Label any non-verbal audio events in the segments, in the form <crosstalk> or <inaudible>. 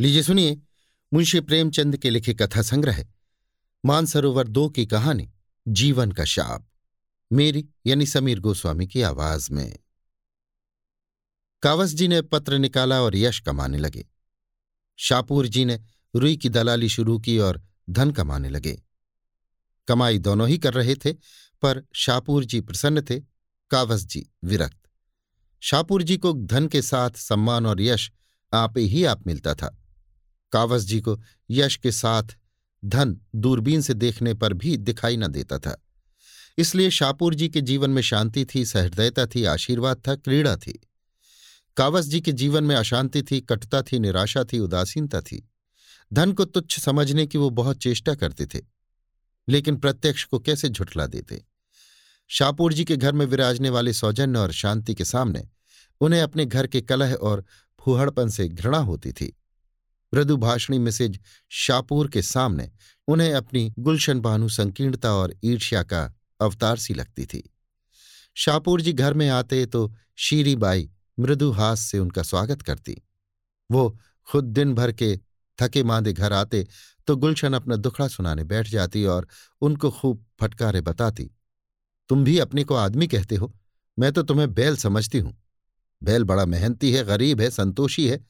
लीजिए सुनिए, मुंशी प्रेमचंद के लिखे कथा संग्रह मानसरोवर दो की कहानी, जीवन का शाप। मेरी यानी समीर गोस्वामी की आवाज़ में। कावस जी ने पत्र निकाला और यश कमाने लगे। शापूर जी ने रुई की दलाली शुरू की और धन कमाने लगे। कमाई दोनों ही कर रहे थे, पर शापूर जी प्रसन्न थे, कावस जी विरक्त। शापूर जी को धन के साथ सम्मान और यश आप ही आप मिलता था। कावस जी को यश के साथ धन दूरबीन से देखने पर भी दिखाई न देता था। इसलिए शापूर जी के जीवन में शांति थी, सहृदयता थी, आशीर्वाद था, क्रीड़ा थी। कावस जी के जीवन में अशांति थी, कटता थी, निराशा थी, उदासीनता थी। धन को तुच्छ समझने की वो बहुत चेष्टा करते थे, लेकिन प्रत्यक्ष को कैसे झुठला देते? शापूर जी के घर में विराजने वाले सौजन्य और शांति के सामने उन्हें अपने घर के कलह और फूहड़पन से घृणा होती थी। मृदुभाषणी मिसेज शापूर के सामने उन्हें अपनी गुलशन बानु संकीर्णता और ईर्ष्या का अवतार सी लगती थी। शापूर जी घर में आते तो शीरी बाई मृदु हास से उनका स्वागत करती। वो खुद दिन भर के थके मांदे घर आते तो गुलशन अपना दुखड़ा सुनाने बैठ जाती और उनको खूब फटकारे बताती, तुम भी अपने को आदमी कहते हो? मैं तो तुम्हें बैल समझती हूँ। बैल बड़ा मेहनती है, गरीब है, संतोषी है।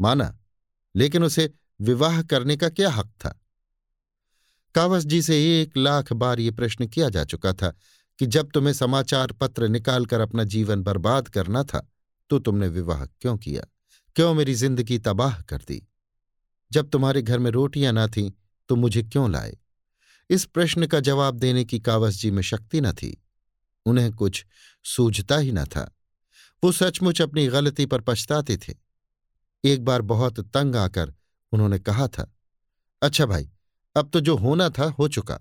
माना लेकिन उसे विवाह करने का क्या हक था? कावस जी से एक लाख बार ये प्रश्न किया जा चुका था कि जब तुम्हें समाचार पत्र निकालकर अपना जीवन बर्बाद करना था तो तुमने विवाह क्यों किया? क्यों मेरी ज़िंदगी तबाह कर दी? जब तुम्हारे घर में रोटियाँ ना थीं तो मुझे क्यों लाए? इस प्रश्न का जवाब देने की कावस जी में शक्ति न थी। उन्हें कुछ सूझता ही न था। वो सचमुच अपनी गलती पर पछताते थे। एक बार बहुत तंग आकर उन्होंने कहा था अच्छा भाई, अब तो जो होना था हो चुका,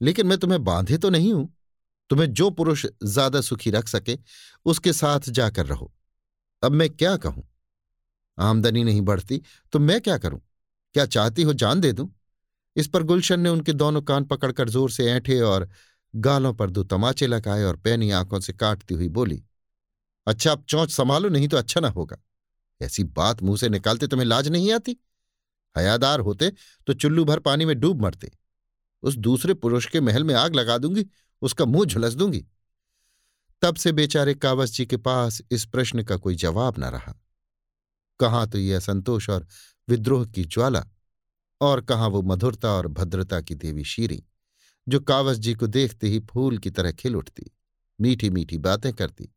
लेकिन मैं तुम्हें बांधे तो नहीं हूँ। तुम्हें जो पुरुष ज़्यादा सुखी रख सके, उसके साथ जाकर रहो। अब मैं क्या कहूँ? आमदनी नहीं बढ़ती तो मैं क्या करूँ? क्या चाहती हो जान दे दूँ? इस पर गुलशन ने उनके दोनों कान पकड़कर ज़ोर से ऐंठे और गालों पर दो तमाचे लगाए और पैनी आँखों से काटती हुई बोली अच्छा अब चौंच संभालो, नहीं तो अच्छा ना होगा। ऐसी बात मुँह से निकालते तुम्हें लाज नहीं आती? हयादार होते तो चुल्लू भर पानी में डूब मरते। उस दूसरे पुरुष के महल में आग लगा दूँगी, उसका मुँह झुलस दूँगी। तब से बेचारे कावस जी के पास इस प्रश्न का कोई जवाब न रहा। कहाँ तो ये असंतोष और विद्रोह की ज्वाला और कहाँ वो मधुरता और भद्रता की देवी शीरी, जो कावस जी को देखते ही फूल की तरह खिल उठती मीठी मीठी बातें करती,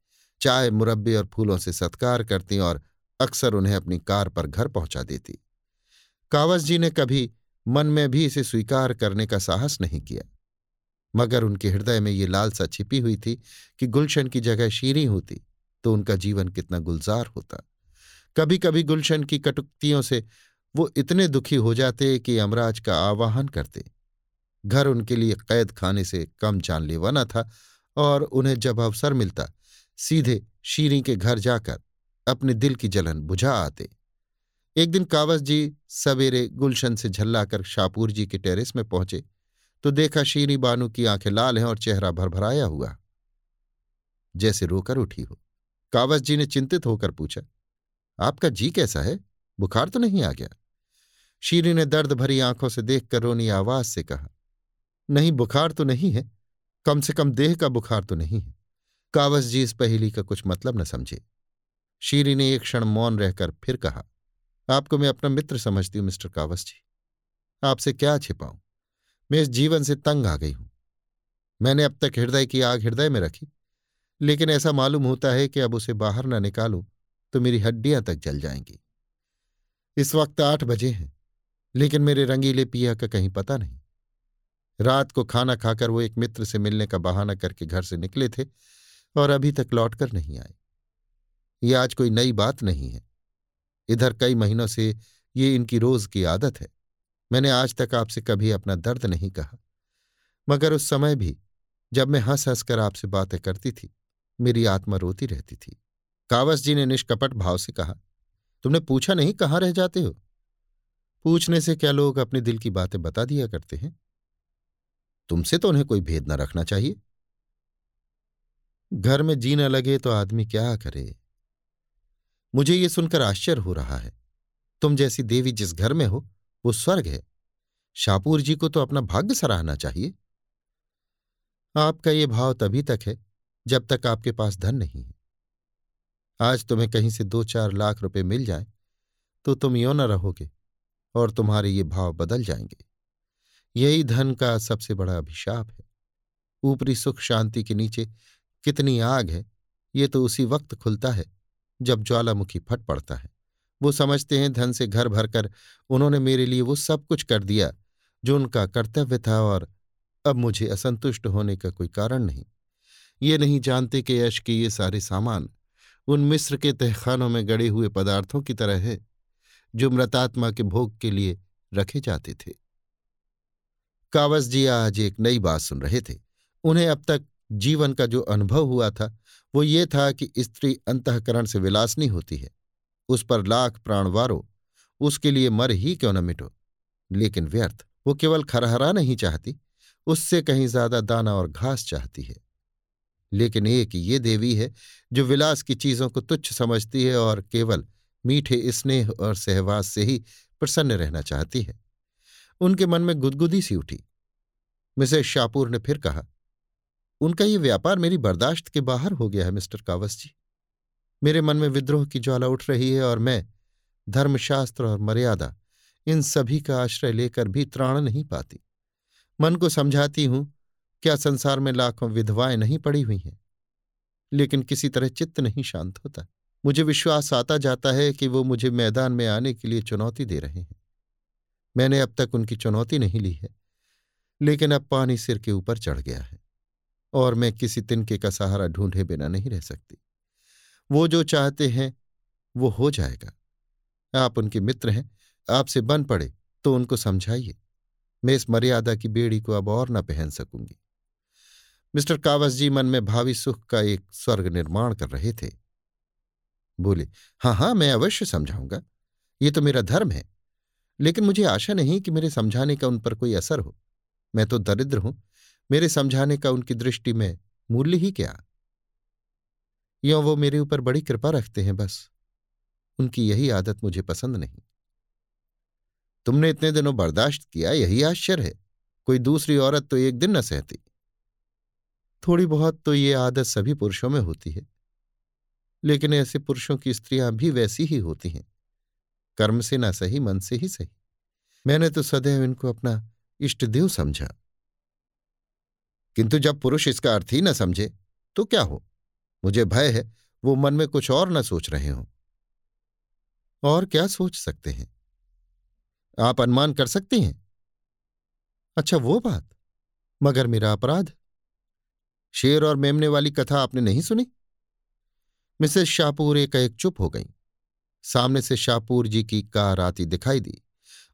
चाय, मुरब्बे और फूलों से सत्कार करती और अक्सर उन्हें अपनी कार पर घर पहुँचा देती। कावस जी ने कभी मन में भी इसे स्वीकार करने का साहस नहीं किया। मगर उनके हृदय में ये लालसा छिपी हुई थी कि गुलशन की जगह शीरी होती तो उनका जीवन कितना गुलजार होता। कभी कभी गुलशन की कटुक्तियों से वो इतने दुखी हो जाते कि अमराज का आवाहन करते। घर उनके लिए कैद खाने से कम जानलेवा न था और उन्हें जब अवसर मिलता, सीधे शीरी के घर जाकर अपने दिल की जलन बुझा आते। एक दिन कावस जी सवेरे गुलशन से झल्लाकर शापूर जी के टेरेस में पहुँचे तो देखा शीरी बानू की आँखें लाल हैं और चेहरा भरभराया हुआ। जैसे रोकर उठी हो। कावस जी ने चिंतित होकर पूछा, आपका जी कैसा है? बुखार तो नहीं आ गया? शीरी ने दर्द भरी आँखों से देखकर रोनी आवाज़ से कहा, नहीं, बुखार तो नहीं है। कम से कम देह का बुखार तो नहीं है। कावस जी इस पहेली का कुछ मतलब न समझे। शीरी ने एक क्षण मौन रहकर फिर कहा, आपको मैं अपना मित्र समझती हूँ, मिस्टर कावस जी। आपसे क्या छिपाऊं? मैं इस जीवन से तंग आ गई हूँ। मैंने अब तक हृदय की आग हृदय में रखी। लेकिन ऐसा मालूम होता है कि अब उसे बाहर न निकालूं तो मेरी हड्डियाँ तक जल जाएँगी। इस वक्त आठ बजे हैं, लेकिन मेरे रंगीले पिया का कहीं पता नहीं। रात को खाना खाकर वो एक मित्र से मिलने का बहाना करके घर से निकले थे और अभी तक लौटकर नहीं आए। ये आज कोई नई बात नहीं है। इधर कई महीनों से ये इनकी रोज की आदत है। मैंने आज तक आपसे कभी अपना दर्द नहीं कहा। मगर उस समय भी जब मैं हंस हंसकर आपसे बातें करती थी, मेरी आत्मा रोती रहती थी। कावस जी ने निष्कपट भाव से कहा, तुमने पूछा नहीं कहाँ रह जाते हो? पूछने से क्या लोग अपने दिल की बातें बता दिया करते हैं? तुमसे तो उन्हें कोई भेद न रखना चाहिए। घर में जीना लगे तो आदमी क्या करे? मुझे ये सुनकर आश्चर्य हो रहा है। तुम जैसी देवी जिस घर में हो, वो स्वर्ग है। शापूर जी को तो अपना भाग्य सराहना चाहिए। आपका ये भाव तभी तक है, जब तक आपके पास धन नहीं है। आज तुम्हें कहीं से दो चार लाख रुपए मिल जाए तो तुम यो न रहोगे और तुम्हारे ये भाव बदल जाएँगे। यही धन का सबसे बड़ा अभिशाप है। ऊपरी सुख शांति के नीचे कितनी आग है, ये तो उसी वक्त खुलता है जब ज्वालामुखी फट पड़ता है। वो समझते हैं धन से घर भरकर उन्होंने मेरे लिए वो सब कुछ कर दिया, जो उनका कर्तव्य था और अब मुझे असंतुष्ट होने का कोई कारण नहीं। ये नहीं जानते कि यश के ये सारे सामान उन मिस्र के तहखानों में गड़े हुए पदार्थों की तरह है, जो मृतात्मा के भोग के लिए रखे जाते थे। कावस जी आज एक नई बात सुन रहे थे। उन्हें अब तक जीवन का जो अनुभव हुआ था वो ये था कि स्त्री अंतकरण से विलासनी होती है। उस पर लाख प्राणवारो उसके लिए मर ही क्यों न मिटो? लेकिन व्यर्थ, वो केवल खरहरा नहीं चाहती, उससे कहीं ज़्यादा दाना और घास चाहती है। लेकिन एक ये देवी है, जो विलास की चीज़ों को तुच्छ समझती है और केवल मीठे स्नेह और सहवास से ही प्रसन्न रहना चाहती है। उनके मन में गुदगुदी सी उठी। मिसेस शापूर ने फिर कहा उनका ये व्यापार मेरी बर्दाश्त के बाहर हो गया है, मिस्टर कावस जी। मेरे मन में विद्रोह की ज्वाला उठ रही है और मैं धर्मशास्त्र और मर्यादा, इन सभी का आश्रय लेकर भी त्राण नहीं पाती। मन को समझाती हूँ, क्या संसार में लाखों विधवाएँ नहीं पड़ी हुई हैं। लेकिन किसी तरह चित्त नहीं शांत होता। मुझे विश्वास आता जाता है कि वो मुझे मैदान में आने के लिए चुनौती दे रहे हैं। मैंने अब तक उनकी चुनौती नहीं ली है, लेकिन अब पानी सिर के ऊपर चढ़ गया है। और मैं किसी तिनके का सहारा ढूंढे बिना नहीं रह सकती। वो जो चाहते हैं, वो हो जाएगा। आप उनके मित्र हैं, आपसे बन पड़े तो उनको समझाइए। मैं इस मर्यादा की बेड़ी को अब और न पहन सकूँगी। मिस्टर कावस जी मन में भावी सुख का एक स्वर्ग निर्माण कर रहे थे। बोले हाँ हाँ मैं अवश्य समझाऊँगा। ये तो मेरा धर्म है। लेकिन मुझे आशा नहीं कि मेरे समझाने का उन पर कोई असर हो। मैं तो दरिद्र हूँ मेरे समझाने का उनकी दृष्टि में मूल्य ही क्या? यों वो मेरे ऊपर बड़ी कृपा रखते हैं बस। उनकी यही आदत मुझे पसंद नहीं। तुमने इतने दिनों बर्दाश्त किया, यही आश्चर्य है। कोई दूसरी औरत तो एक दिन न सहती। थोड़ी बहुत तो ये आदत सभी पुरुषों में होती है। लेकिन ऐसे पुरुषों की स्त्रियाँ भी वैसी ही होती हैं। कर्म से ना सही, मन से ही सही। मैंने तो सदैव इनको अपना इष्टदेव समझा। किंतु जब पुरुष इसका अर्थ ही न समझे तो क्या हो? मुझे भय है, वो मन में कुछ और न सोच रहे हों। और क्या सोच सकते हैं? आप अनुमान कर सकते हैं? अच्छा वो बात, मगर मेरा अपराध। शेर और मेमने वाली कथा आपने नहीं सुनी? मिसेस शाहपुर एक एक चुप हो गई। सामने से शाहपुर जी की कार आती दिखाई दी।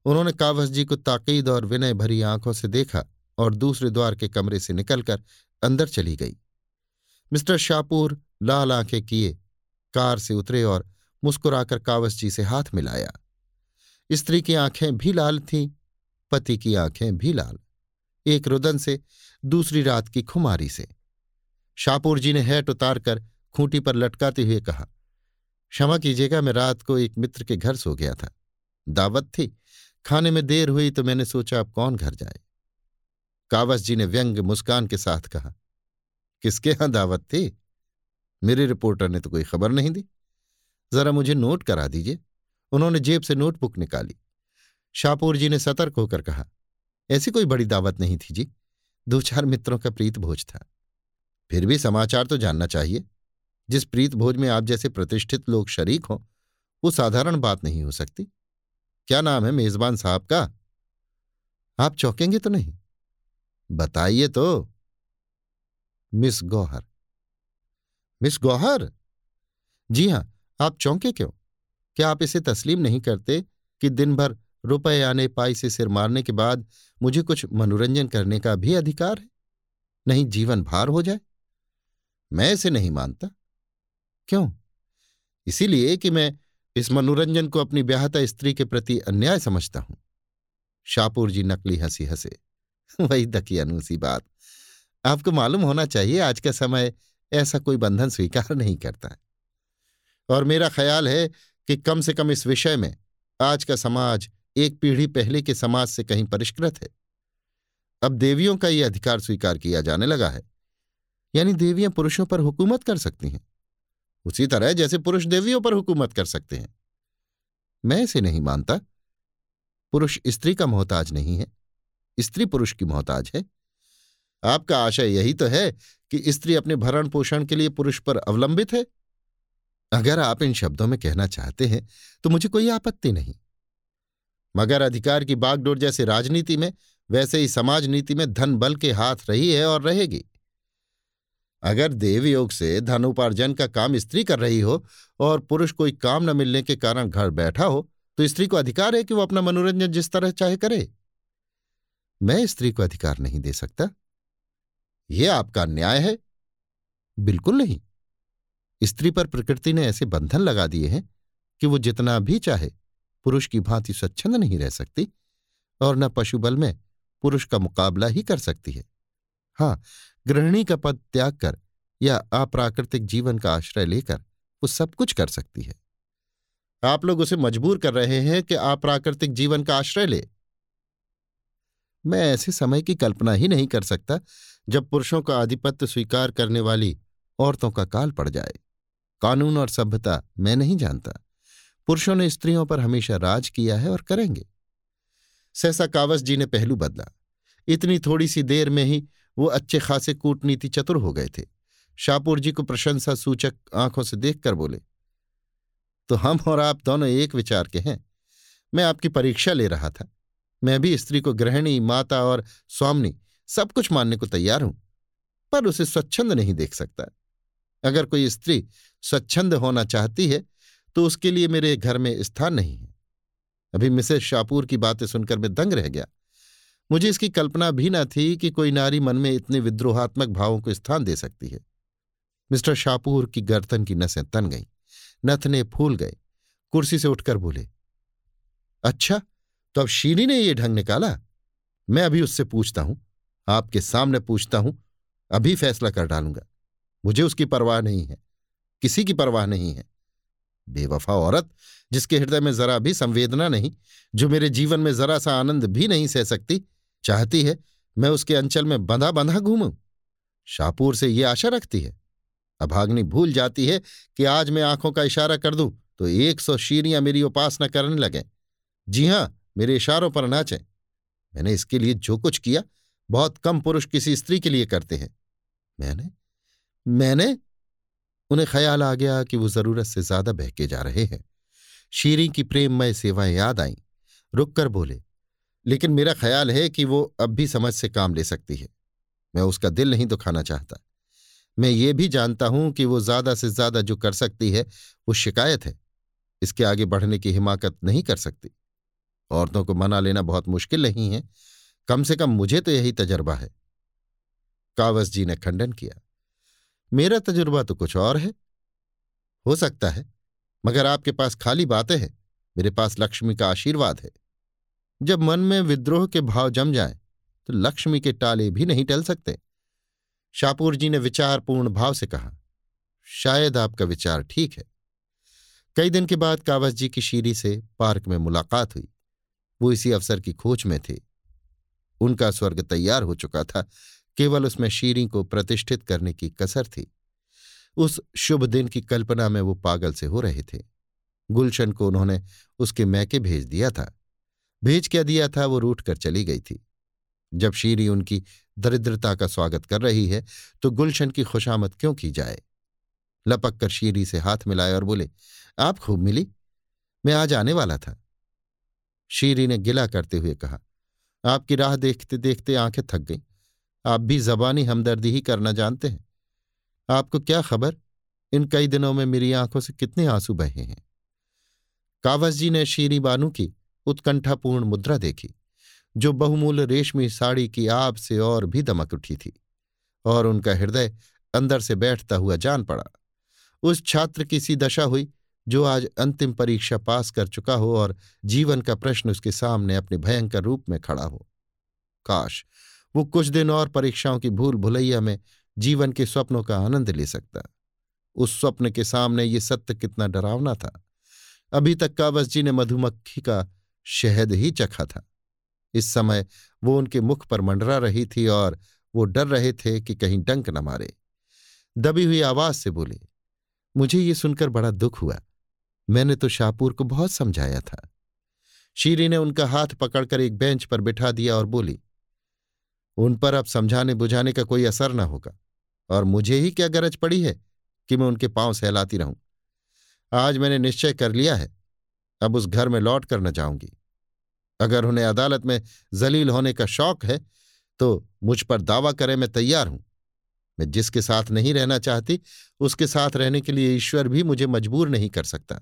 उन्होंने कावस जी को ताकीद और विनय भरी आँखों से देखा। और दूसरे द्वार के कमरे से निकलकर अंदर चली गई। मिस्टर शाहपुर लाल आँखें किए, कार से उतरे और मुस्कुराकर कावस जी से हाथ मिलाया। स्त्री की आँखें भी लाल थीं, पति की आँखें भी लाल, एक रुदन से दूसरी रात की खुमारी से। शाहपुर जी ने हैट उतारकर खूंटी पर लटकाते हुए कहा, क्षमा कीजिएगा, मैं रात को एक मित्र के घर सो गया था। दावत थी, खाने में देर हुई तो मैंने सोचा अब कौन घर जाए? कावस जी ने व्यंग मुस्कान के साथ कहा, किसके यहाँ दावत थी? मेरे रिपोर्टर ने तो कोई खबर नहीं दी। जरा मुझे नोट करा दीजिए। उन्होंने जेब से नोटबुक निकाली। शाहपुर जी ने सतर्क होकर कहा, ऐसी कोई बड़ी दावत नहीं थी जी। दो चार मित्रों का प्रीत भोज था। फिर भी समाचार तो जानना चाहिए। जिस प्रीत भोज में आप जैसे प्रतिष्ठित लोग शरीक हों, वो साधारण बात नहीं हो सकती। क्या नाम है मेजबान साहब का? आप चौंकेंगे तो नहीं? बताइए तो। मिस गौहर। मिस गौहर? जी हाँ, आप चौंके क्यों? क्या आप इसे तस्लीम नहीं करते कि दिन भर रुपए आने, पाई से सिर मारने के बाद मुझे कुछ मनोरंजन करने का भी अधिकार है? नहीं, जीवन भार हो जाए। मैं इसे नहीं मानता। क्यों? इसीलिए कि मैं इस मनोरंजन को अपनी ब्याहता स्त्री के प्रति अन्याय समझता हूँ। शाहपुर जी नकली हँसी हंसे <laughs> वही दकियानूसी बात। आपको मालूम होना चाहिए, आज का समय ऐसा कोई बंधन स्वीकार <laughs> नहीं करता और मेरा ख्याल है कि कम से कम इस विषय में आज का समाज एक पीढ़ी पहले के समाज से कहीं परिष्कृत है। अब देवियों का यह अधिकार स्वीकार किया जाने लगा है। यानी देवियाँ पुरुषों पर हुकूमत कर सकती हैं। उसी तरह जैसे पुरुष देवियों पर हुकूमत कर सकते हैं। मैं इसे नहीं मानता। पुरुष स्त्री का मोहताज नहीं है। स्त्री पुरुष की मोहताज है। आपका आशय यही तो है कि स्त्री अपने भरण पोषण के लिए पुरुष पर अवलंबित है? अगर आप इन शब्दों में कहना चाहते हैं तो मुझे कोई आपत्ति नहीं। मगर अधिकार की बागडोर जैसे राजनीति में, वैसे ही समाज नीति में धन बल के हाथ रही है और रहेगी। अगर देव योग से धन उपार्जन का काम स्त्री कर रही हो और पुरुष कोई काम न मिलने के कारण घर बैठा हो तो स्त्री को अधिकार है कि वो अपना मनोरंजन जिस तरह चाहे करे। मैं स्त्री को अधिकार नहीं दे सकता। यह आपका न्याय है? बिल्कुल नहीं। स्त्री पर प्रकृति ने ऐसे बंधन लगा दिए हैं कि वो जितना भी चाहे, पुरुष की भांति स्वच्छंद नहीं रह सकती और न पशु बल में पुरुष का मुकाबला ही कर सकती है। हाँ गृहिणी का पद त्याग कर या अप्राकृतिक जीवन का आश्रय लेकर वो सब कुछ कर सकती है। आप लोग उसे मजबूर कर रहे हैं कि अप्राकृतिक जीवन का आश्रय ले। मैं ऐसे समय की कल्पना ही नहीं कर सकता, जब पुरुषों का आधिपत्य स्वीकार करने वाली औरतों का काल पड़ जाए। कानून और सभ्यता मैं नहीं जानता। पुरुषों ने स्त्रियों पर हमेशा राज किया है और करेंगे। सहसा कावस जी ने पहलू बदला। इतनी थोड़ी सी देर में ही वो अच्छे खासे कूटनीति चतुर हो गए थे। शाहपुर जी को प्रशंसा सूचक आँखों से देखकर बोले तो हम और आप दोनों एक विचार के हैं। मैं आपकी परीक्षा ले रहा था। मैं भी स्त्री को गृहिणी, माता और स्वामनी, सब कुछ मानने को तैयार हूँ, पर उसे स्वच्छंद नहीं देख सकता। अगर कोई स्त्री स्वच्छंद होना चाहती है तो उसके लिए मेरे घर में स्थान नहीं है। अभी मिसेस शाहपुर की बातें सुनकर मैं दंग रह गया। मुझे इसकी कल्पना भी न थी कि कोई नारी मन में इतने विद्रोहात्मक भावों को स्थान दे सकती है। मिस्टर शाहपुर की गर्दन की नसें तन गईं, नथने फूल गए, कुर्सी से उठकर बोले अच्छा तो अब शीरी ने ये ढंग निकाला। मैं अभी उससे पूछता हूँ, आपके सामने पूछता हूँ, अभी फैसला कर डालूँगा। मुझे उसकी परवाह नहीं है, किसी की परवाह नहीं है। बेवफा औरत, जिसके हृदय में जरा भी संवेदना नहीं, जो मेरे जीवन में जरा सा आनंद भी नहीं सह सकती, चाहती है, मैं उसके अंचल में बंधा बंधा घूमूं। शाहपुर से ये आशा रखती है। अभाग्नि भूल जाती है कि आज मैं आँखों का इशारा कर दूँ तो एक सौ शीरियाँ मेरी उपासना करने लगे। जी हाँ मेरे इशारों पर नाचें। मैंने इसके लिए जो कुछ किया, बहुत कम पुरुष किसी स्त्री के लिए करते हैं। मैंने? मैंने? उन्हें ख्याल आ गया कि वो ज़रूरत से ज़्यादा बहके जा रहे हैं। शीरी की प्रेममय सेवाएँ याद आईं। रुककर बोले, लेकिन मेरा ख्याल है कि वो अब भी समझ से काम ले सकती है। मैं उसका दिल नहीं दुखाना चाहता। मैं ये भी जानता हूँ कि वो ज़्यादा से ज़्यादा जो कर सकती है, वो शिकायत है। इसके आगे बढ़ने की हिमाकत नहीं कर सकती। औरतों को मना लेना बहुत मुश्किल नहीं है। कम से कम मुझे तो यही तजर्बा है। कावस जी ने खंडन किया। मेरा तजुर्बा तो कुछ और है। हो सकता है, मगर आपके पास खाली बातें हैं। मेरे पास लक्ष्मी का आशीर्वाद है। जब मन में विद्रोह के भाव जम जाए तो लक्ष्मी के टाले भी नहीं टल सकते। शाहपुर जी ने विचारपूर्ण भाव से कहा, शायद आपका विचार ठीक है। कई दिन के बाद कावस जी की शीरी से पार्क में मुलाकात हुई। वो इसी अवसर की खोज में थे। उनका स्वर्ग तैयार हो चुका था, केवल उसमें शीरी को प्रतिष्ठित करने की कसर थी। उस शुभ दिन की कल्पना में वो पागल से हो रहे थे। गुलशन को उन्होंने उसके मैके भेज दिया था। भेज क्या दिया था, वो रूठ कर चली गई थी। जब शीरी उनकी दरिद्रता का स्वागत कर रही है तो गुलशन की खुशामद क्यों की जाए? लपक कर शीरी से हाथ मिलाए और बोले, आप खूब मिली। मैं आज आने वाला था। शीरी ने गिला करते हुए कहा, आपकी राह देखते देखते आँखें थक गईं। आप भी जबानी हमदर्दी ही करना जानते हैं। आपको क्या खबर? इन कई दिनों में मेरी आँखों से कितने आँसू बहे हैं? कावस जी ने शीरी बानू की उत्कंठापूर्ण मुद्रा देखी, जो बहुमूल्य रेशमी साड़ी की आब से और भी दमक उठी थी, और उनका हृदय अंदर से बैठता हुआ जान पड़ा। उस छात्र की सी दशा हुई जो आज अंतिम परीक्षा पास कर चुका हो और जीवन का प्रश्न उसके सामने अपने भयंकर रूप में खड़ा हो। काश वो कुछ दिन और परीक्षाओं की भूल भुलैया में जीवन के स्वप्नों का आनंद ले सकता। उस स्वप्न के सामने ये सत्य कितना डरावना था। अभी तक कावस जी ने मधुमक्खी का शहद ही चखा था। इस समय वो उनके मुख पर मंडरा रही थी और वो डर रहे थे कि कहीं डंक न मारे। दबी हुई आवाज़ से बोले, मुझे ये सुनकर बड़ा दुख हुआ। मैंने तो शाहपुर को बहुत समझाया था। शीरी ने उनका हाथ पकड़कर एक बेंच पर बिठा दिया और बोली, उन पर अब समझाने बुझाने का कोई असर न होगा, और मुझे ही क्या गरज पड़ी है कि मैं उनके पाँव सहलाती रहूँ? आज मैंने निश्चय कर लिया है, अब उस घर में लौट कर न जाऊँगी। अगर उन्हें अदालत में जलील होने का शौक है तो मुझ पर दावा करें मैं तैयार हूँ। मैं जिसके साथ नहीं रहना चाहती, उसके साथ रहने के लिए ईश्वर भी मुझे मजबूर नहीं कर सकता।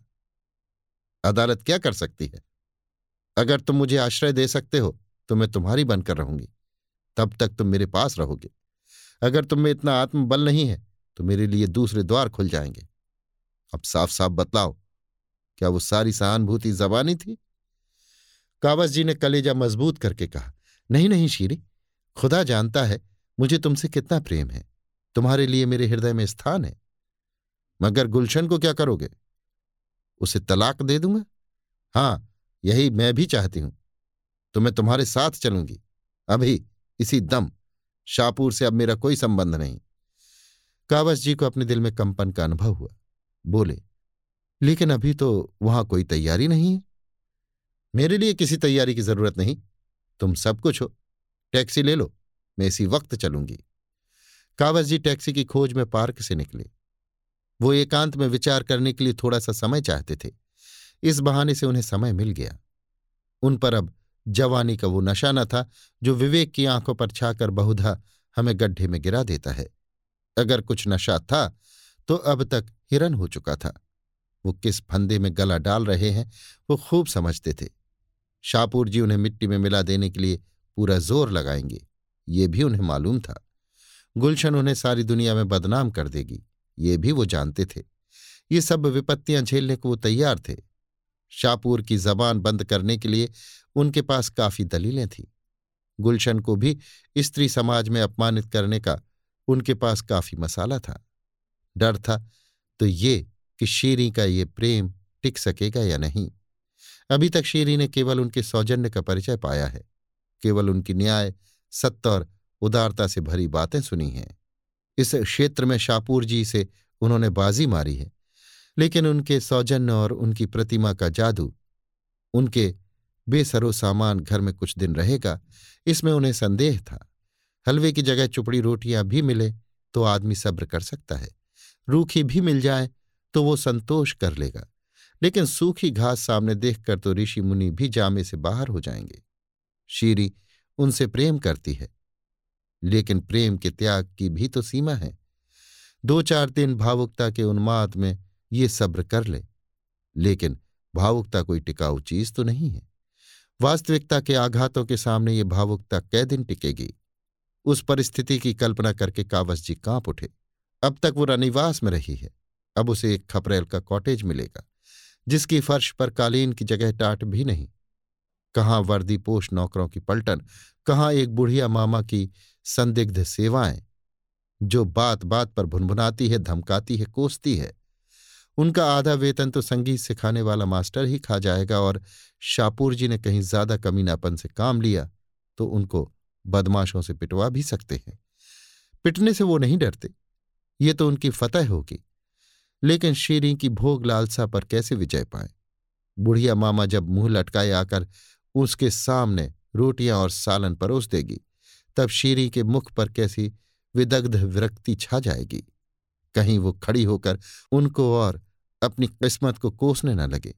अदालत क्या कर सकती है? अगर तुम मुझे आश्रय दे सकते हो तो मैं तुम्हारी बनकर रहूँगी। तब तक तुम मेरे पास रहोगे। अगर तुम में इतना आत्मबल नहीं है तो मेरे लिए दूसरे द्वार खुल जाएँगे। अब साफ़ साफ़ बतलाओ, क्या वो सारी सहानुभूति जबानी थी? कावस जी ने कलेजा मज़बूत करके कहा, नहीं नहीं शीरी, खुदा जानता है, मुझे तुमसे कितना प्रेम है। तुम्हारे लिए मेरे हृदय में स्थान है। मगर गुलशन को क्या करोगे? उसे तलाक दे दूँगा हाँ यही मैं भी चाहती हूँ। तो मैं तुम्हारे साथ चलूँगी। अभी इसी दम। शाहपुर से अब मेरा कोई संबंध नहीं। कावस जी को अपने दिल में कंपन का अनुभव हुआ। बोले, लेकिन अभी तो वहाँ कोई तैयारी नहीं है। मेरे लिए किसी तैयारी की ज़रूरत नहीं। तुम सब कुछ हो। टैक्सी ले लो। मैं इसी वक्त चलूँगी। कावस जी टैक्सी की खोज में पार्क से निकले। वो एकांत में विचार करने के लिए थोड़ा सा समय चाहते थे। इस बहाने से उन्हें समय मिल गया। उन पर अब जवानी का वो नशा न था, जो विवेक की आँखों पर छाकर बहुधा हमें गड्ढे में गिरा देता है। अगर कुछ नशा था तो अब तक हिरन हो चुका था। वो किस फंदे में गला डाल रहे हैं, वो खूब समझते थे। शाहपुर जी उन्हें मिट्टी में मिला देने के लिए पूरा ज़ोर लगाएँगे, ये भी उन्हें मालूम था। गुलशन उन्हें सारी दुनिया में बदनाम कर देगी। ये भी वो जानते थे। ये सब विपत्तियाँ झेलने को वो तैयार थे। शाहपुर की जबान बंद करने के लिए उनके पास काफ़ी दलीलें थीं। गुलशन को भी स्त्री समाज में अपमानित करने का उनके पास काफ़ी मसाला था। डर था तो ये कि शीरी का ये प्रेम टिक सकेगा या नहीं? अभी तक शीरी ने केवल उनके सौजन्य का परिचय पाया है। केवल उनकी न्याय, सत्य और उदारता से भरी बातें सुनी हैं। इस क्षेत्र में शाहपुर जी से उन्होंने बाजी मारी है। लेकिन उनके सौजन्य और उनकी प्रतिमा का जादू, उनके बेसरो सामान घर में कुछ दिन रहेगा, इसमें उन्हें संदेह था। हलवे की जगह चुपड़ी रोटियाँ भी मिले तो आदमी सब्र कर सकता है। रूखी भी मिल जाए तो वो संतोष कर लेगा। लेकिन सूखी घास सामने देखकर तो ऋषि मुनि भी जामे से बाहर हो जाएँगे। शीरी उनसे प्रेम करती है। लेकिन प्रेम के त्याग की भी तो सीमा है। दो चार दिन भावुकता के उन्माद में ये सब्र कर ले, लेकिन भावुकता कोई टिकाऊ चीज़ तो नहीं है। वास्तविकता के आघातों के सामने ये भावुकता कै दिन टिकेगी। उस परिस्थिति की कल्पना करके कावस जी काँप उठे। अब तक वो रनिवास में रही है। अब उसे एक खपरेल का कॉटेज मिलेगा, जिसकी फर्श पर कालीन की जगह टाट भी नहीं। कहाँ वर्दी पोष नौकरों की पलटन, कहाँ एक बुढ़िया मामा की संदिग्ध सेवाएँ, जो बात बात पर भुनभुनाती है, धमकाती है, कोसती है। उनका आधा वेतन तो संगीत सिखाने वाला मास्टर ही खा जाएगा और शाहपुर जी ने कहीं ज़्यादा कमीनापन से काम लिया तो उनको बदमाशों से पिटवा भी सकते हैं। पिटने से वो नहीं डरते, ये तो उनकी फतह होगी। लेकिन शीरी की भोग लालसा पर कैसे विजय पाए? बुढ़िया मामा जब मुँह लटकाए आकर उसके सामने रोटियाँ और सालन परोस देगी तब शीरी के मुख पर कैसी विदग्ध विरक्ति छा जाएगी। कहीं वो खड़ी होकर उनको और अपनी किस्मत को कोसने न लगे।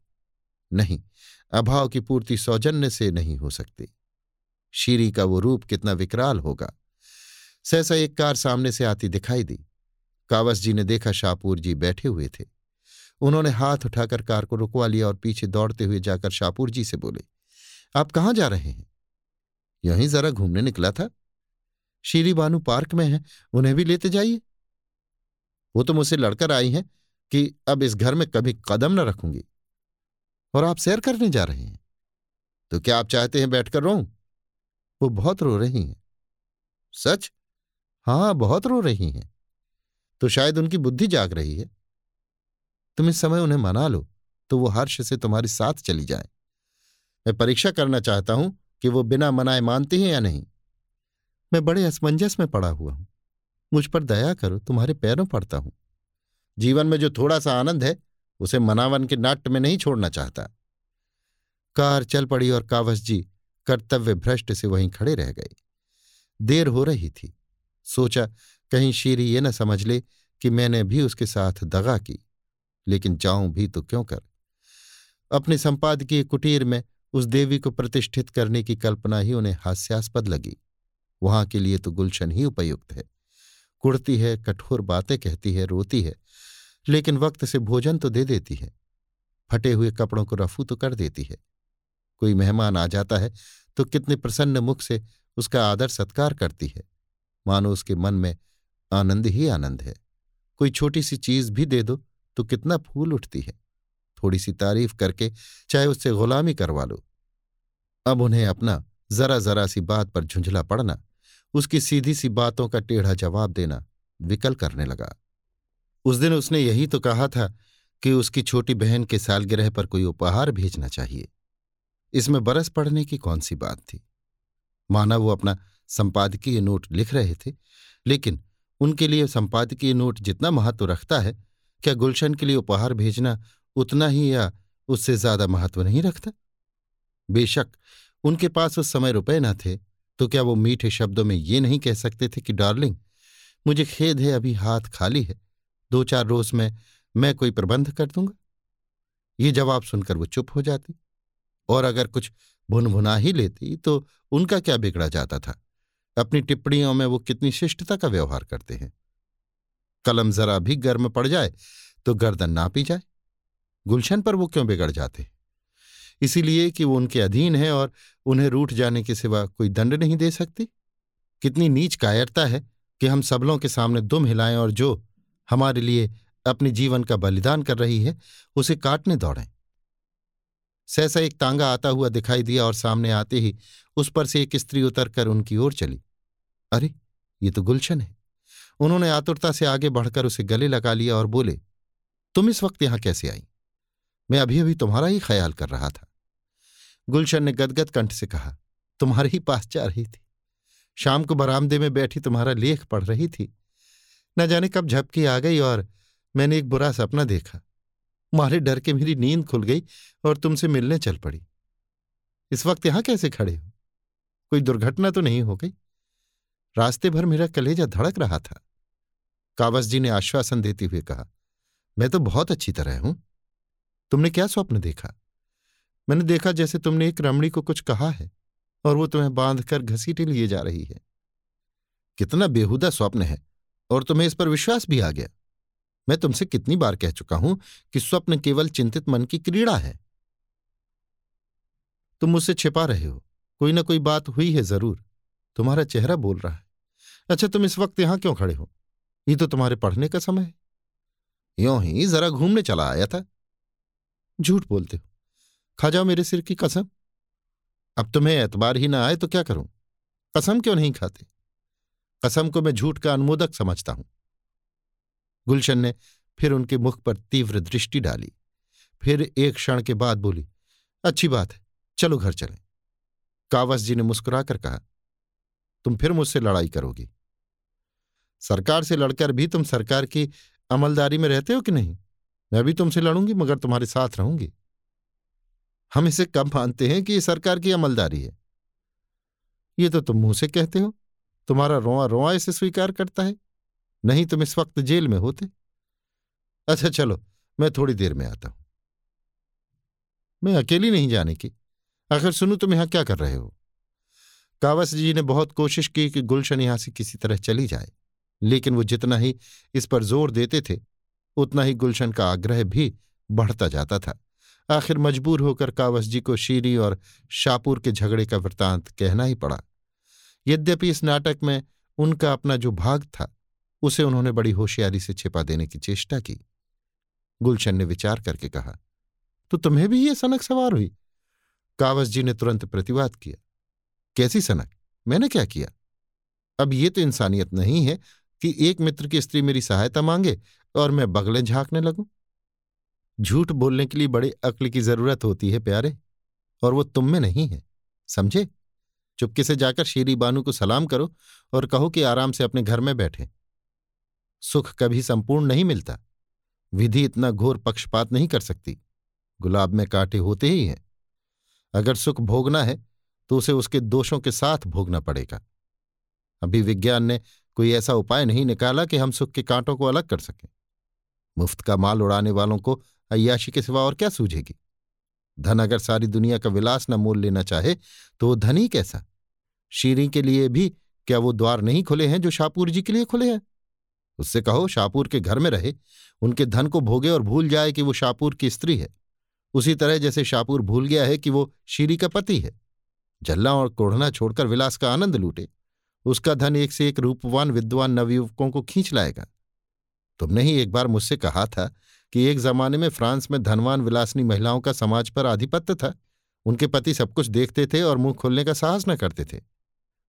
नहीं, अभाव की पूर्ति सौजन्य से नहीं हो सकती। शीरी का वो रूप कितना विकराल होगा। सहसा एक कार सामने से आती दिखाई दी। कावस जी ने देखा शाहपुर जी बैठे हुए थे। उन्होंने हाथ उठाकर कार को रुकवा लिया और पीछे दौड़ते हुए जाकर शाहपुर जी से बोले, आप कहाँ जा रहे हैं? यहीं जरा घूमने निकला था। शीरी बानू पार्क में है, उन्हें भी लेते जाइए। वो तो मुझसे लड़कर आई हैं कि अब इस घर में कभी कदम न रखूँगी। और आप सैर करने जा रहे हैं। तो क्या आप चाहते हैं बैठकर रो वो बहुत रो रही हैं। सच? हाँ बहुत रो रही हैं। तो शायद उनकी बुद्धि जाग रही है। तुम इस समय उन्हें मना लो तो वो हर्ष से तुम्हारे साथ चली जाए। मैं परीक्षा करना चाहता हूँ कि वो बिना मनाए मानती हैं या नहीं। मैं बड़े असमंजस में पड़ा हुआ हूँ। मुझ पर दया करो, तुम्हारे पैरों पड़ता हूँ। जीवन में जो थोड़ा सा आनंद है, उसे मनावन के नाट्य में नहीं छोड़ना चाहता। कार चल पड़ी और कावस जी कर्तव्य भ्रष्ट से वहीं खड़े रह गए। देर हो रही थी। सोचा, कहीं शीरी ये न समझ ले कि मैंने भी उसके साथ दगा की, लेकिन जाऊँ भी तो क्यों कर? अपने संपादकीय कुटीर में उस देवी को प्रतिष्ठित करने की कल्पना ही उन्हें हास्यास्पद लगी। वहाँ के लिए तो गुलशन ही उपयुक्त है। कुड़ती है, कठोर बातें कहती है, रोती है, लेकिन वक्त से भोजन तो दे देती है। फटे हुए कपड़ों को रफू तो कर देती है। कोई मेहमान आ जाता है तो कितने प्रसन्न मुख से उसका आदर सत्कार करती है। मानो उसके मन में आनंद ही आनंद है। कोई छोटी सी चीज़ भी दे दो तो कितना फूल उठती है। थोड़ी सी तारीफ़ करके चाहे उससे गुलामी करवा लो। अब उन्हें अपना जरा जरा सी बात पर झुंझला पड़ना उसकी सीधी सी बातों का टेढ़ा जवाब देना विकल करने लगा। उस दिन उसने यही तो कहा था कि उसकी छोटी बहन के सालगिरह पर कोई उपहार भेजना चाहिए। इसमें बरस पड़ने की कौन सी बात थी? माना वो अपना संपादकीय नोट लिख रहे थे, लेकिन उनके लिए संपादकीय नोट जितना महत्व रखता है, क्या गुलशन के लिए उपहार भेजना उतना ही या उससे ज़्यादा महत्व नहीं रखता? बेशक उनके पास उस समय रुपए न थे। तो क्या वो मीठे शब्दों में ये नहीं कह सकते थे कि, डार्लिंग, मुझे खेद है अभी हाथ खाली है। दो चार रोज में मैं कोई प्रबंध कर दूँगा? ये जवाब सुनकर वो चुप हो जाती और अगर कुछ भुनभुना ही लेती तो उनका क्या बिगड़ा जाता था? अपनी टिप्पणियों में वो कितनी शिष्टता का व्यवहार करते हैं? कलम जरा भी गर्म पड़ जाए तो गर्दन नापी जाए। गुलशन पर वो क्यों बिगड़ जाते? इसीलिए कि वो उनके अधीन है और उन्हें रूठ जाने के सिवा कोई दंड नहीं दे सकती। कितनी नीच कायरता है कि हम सबलों के सामने दुम हिलाएँ और जो हमारे लिए अपने जीवन का बलिदान कर रही है, उसे काटने दौड़ें। सहसा एक तांगा आता हुआ दिखाई दिया और सामने आते ही उस पर से एक स्त्री उतरकर उनकी ओर चली। अरे, ये तो गुलशन है। उन्होंने आतुरता से आगे बढ़कर उसे गले लगा लिया और बोले, तुम इस वक्त यहाँ कैसे आई? मैं अभी अभी तुम्हारा ही ख्याल कर रहा था। गुलशन ने गदगद कंठ से कहा, तुम्हारे ही पास जा रही थी। शाम को बरामदे में बैठी तुम्हारा लेख पढ़ रही थी। न जाने कब झपकी आ गई और मैंने एक बुरा सपना देखा। मारे डर के मेरी नींद खुल गई और तुमसे मिलने चल पड़ी। इस वक्त यहाँ कैसे खड़े हो? कोई दुर्घटना तो नहीं हो गई। रास्ते भर मेरा कलेजा धड़क रहा था। कावस जी ने आश्वासन देते हुए कहा, मैं तो बहुत अच्छी तरह हूँ। तुमने क्या स्वप्न देखा? मैंने देखा जैसे तुमने एक रमणी को कुछ कहा है और वो तुम्हें बांधकर घसीटे लिए जा रही है। कितना बेहुदा स्वप्न है और तुम्हें इस पर विश्वास भी आ गया। मैं तुमसे कितनी बार कह चुका हूँ कि स्वप्न केवल चिंतित मन की क्रीड़ा है। तुम मुझसे छिपा रहे हो। कोई ना कोई बात हुई है ज़रूर। तुम्हारा चेहरा बोल रहा है। अच्छा तुम इस वक्त यहाँ क्यों खड़े हो? ये तो तुम्हारे पढ़ने का समय है। यों ही जरा घूमने चला आया था। झूठ बोलते हो। खा जाओ मेरे सिर की कसम। अब तुम्हें एतबार ही ना आए तो क्या करूँ? कसम क्यों नहीं खाते? कसम को मैं झूठ का अनुमोदक समझता हूँ। गुलशन ने फिर उनके मुख पर तीव्र दृष्टि डाली। फिर एक क्षण के बाद बोली, अच्छी बात है, चलो घर चलें। कावस जी ने मुस्कुराकर कहा, तुम फिर मुझसे लड़ाई करोगी। सरकार से लड़कर भी तुम सरकार की अमलदारी में रहते हो कि नहीं? मैं भी तुमसे लड़ूँगी, मगर तुम्हारे साथ रहूँगी। हम इसे कब मानते हैं कि ये सरकार की अमलदारी है? ये तो तुम मुँह से कहते हो। तुम्हारा रोआ रोआ इसे स्वीकार करता है। नहीं, तुम इस वक्त जेल में होते। अच्छा चलो, मैं थोड़ी देर में आता हूँ। मैं अकेली नहीं जाने की। आखिर सुनू, तुम यहाँ क्या कर रहे हो? कावस जी ने बहुत कोशिश की कि गुलशन यहाँ से किसी तरह चली जाए, लेकिन वो जितना ही इस पर ज़ोर देते थे उतना ही गुलशन का आग्रह भी बढ़ता जाता था। आखिर मजबूर होकर कावस जी को शीरी और शाहपुर के झगड़े का वृतांत कहना ही पड़ा। यद्यपि इस नाटक में उनका अपना जो भाग था, उसे उन्होंने बड़ी होशियारी से छिपा देने की चेष्टा की। गुलशन ने विचार करके कहा तो तुम्हें भी ये सनक सवार हुई? कावस जी ने तुरंत प्रतिवाद किया, कैसी सनक? मैंने क्या किया? अब ये तो इंसानियत नहीं है कि एक मित्र की स्त्री मेरी सहायता मांगे और मैं बगले झांकने लगूं। झूठ बोलने के लिए बड़े अक्ल की ज़रूरत होती है प्यारे, और वो तुम में नहीं है, समझे? चुपके से जाकर शीरी बानू को सलाम करो और कहो कि आराम से अपने घर में बैठे। सुख कभी संपूर्ण नहीं मिलता। विधि इतना घोर पक्षपात नहीं कर सकती। गुलाब में कांटे होते ही हैं। अगर सुख भोगना है तो उसे उसके दोषों के साथ भोगना पड़ेगा। अभी विज्ञान ने कोई ऐसा उपाय नहीं निकाला कि हम सुख के कांटों को अलग कर सकें। मुफ़्त का माल उड़ाने वालों को अयाशी के सिवा और क्या सूझेगी? धन अगर सारी दुनिया का विलास न मोल लेना चाहे तो वो धन कैसा? शीरी के लिए भी क्या वो द्वार नहीं खुले हैं जो शाहपुर जी के लिए खुले हैं? उससे कहो, शाहपुर के घर में रहे, उनके धन को भोगे और भूल जाए कि वो शाहपुर की स्त्री है। उसी तरह जैसे शाहपुर भूल गया है कि वो शीरी का पति है। जल्ला और कोढ़ना छोड़कर विलास का आनंद लूटे। उसका धन एक से एक रूपवान, विद्वान नवयुवकों को खींच लाएगा। तुमने ही एक बार मुझसे कहा था कि एक जमाने में फ्रांस में धनवान विलासनी महिलाओं का समाज पर आधिपत्य था। उनके पति सब कुछ देखते थे और मुँह खोलने का साहस न करते थे।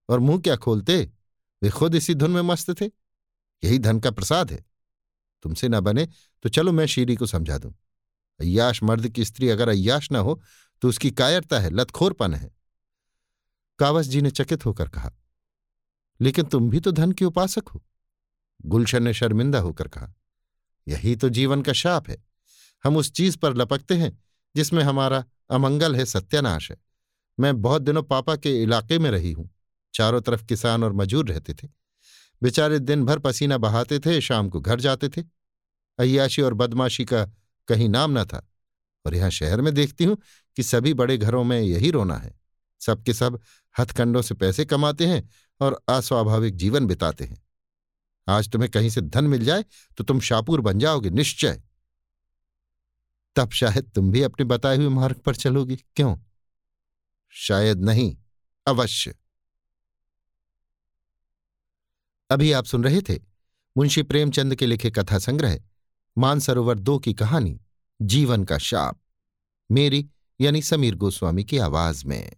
और मुँह क्या खोलते? वे खुद इसी धुन में मस्त थे। यही धन का प्रसाद है। तुमसे न बने तो चलो मैं शीरी को समझा दूँ। अय्याश मर्द की स्त्री अगर अय्याश न हो तो उसकी कायरता है, लतखोरपन है। कावस जी ने चकित होकर कहा, लेकिन तुम भी तो धन के उपासक हो। गुलशन ने शर्मिंदा होकर कहा, यही तो जीवन का शाप है। हम उस चीज़ पर लपकते हैं, जिसमें हमारा अमंगल है, सत्यानाश है। मैं बहुत दिनों पापा के इलाके में रही हूँ। चारों तरफ़ किसान और मजूर रहते थे। बेचारे दिन भर पसीना बहाते थे, शाम को घर जाते थे। अयाशी और बदमाशी का कहीं नाम न था। और यहाँ शहर में देखती हूँ कि सभी बड़े घरों में यही रोना है। सबके सब हथकंडों से पैसे कमाते हैं और अस्वाभाविक जीवन बिताते हैं। आज तुम्हें कहीं से धन मिल जाए तो तुम शापुर बन जाओगे, निश्चय। तब शायद तुम भी अपने बताए हुए मार्ग पर चलोगी, क्यों? शायद नहीं, अवश्य। अभी आप सुन रहे थे मुंशी प्रेमचंद के लिखे कथा संग्रह, मानसरोवर दो की कहानी, जीवन का शाप, मेरी यानी समीर गोस्वामी की आवाज़ में।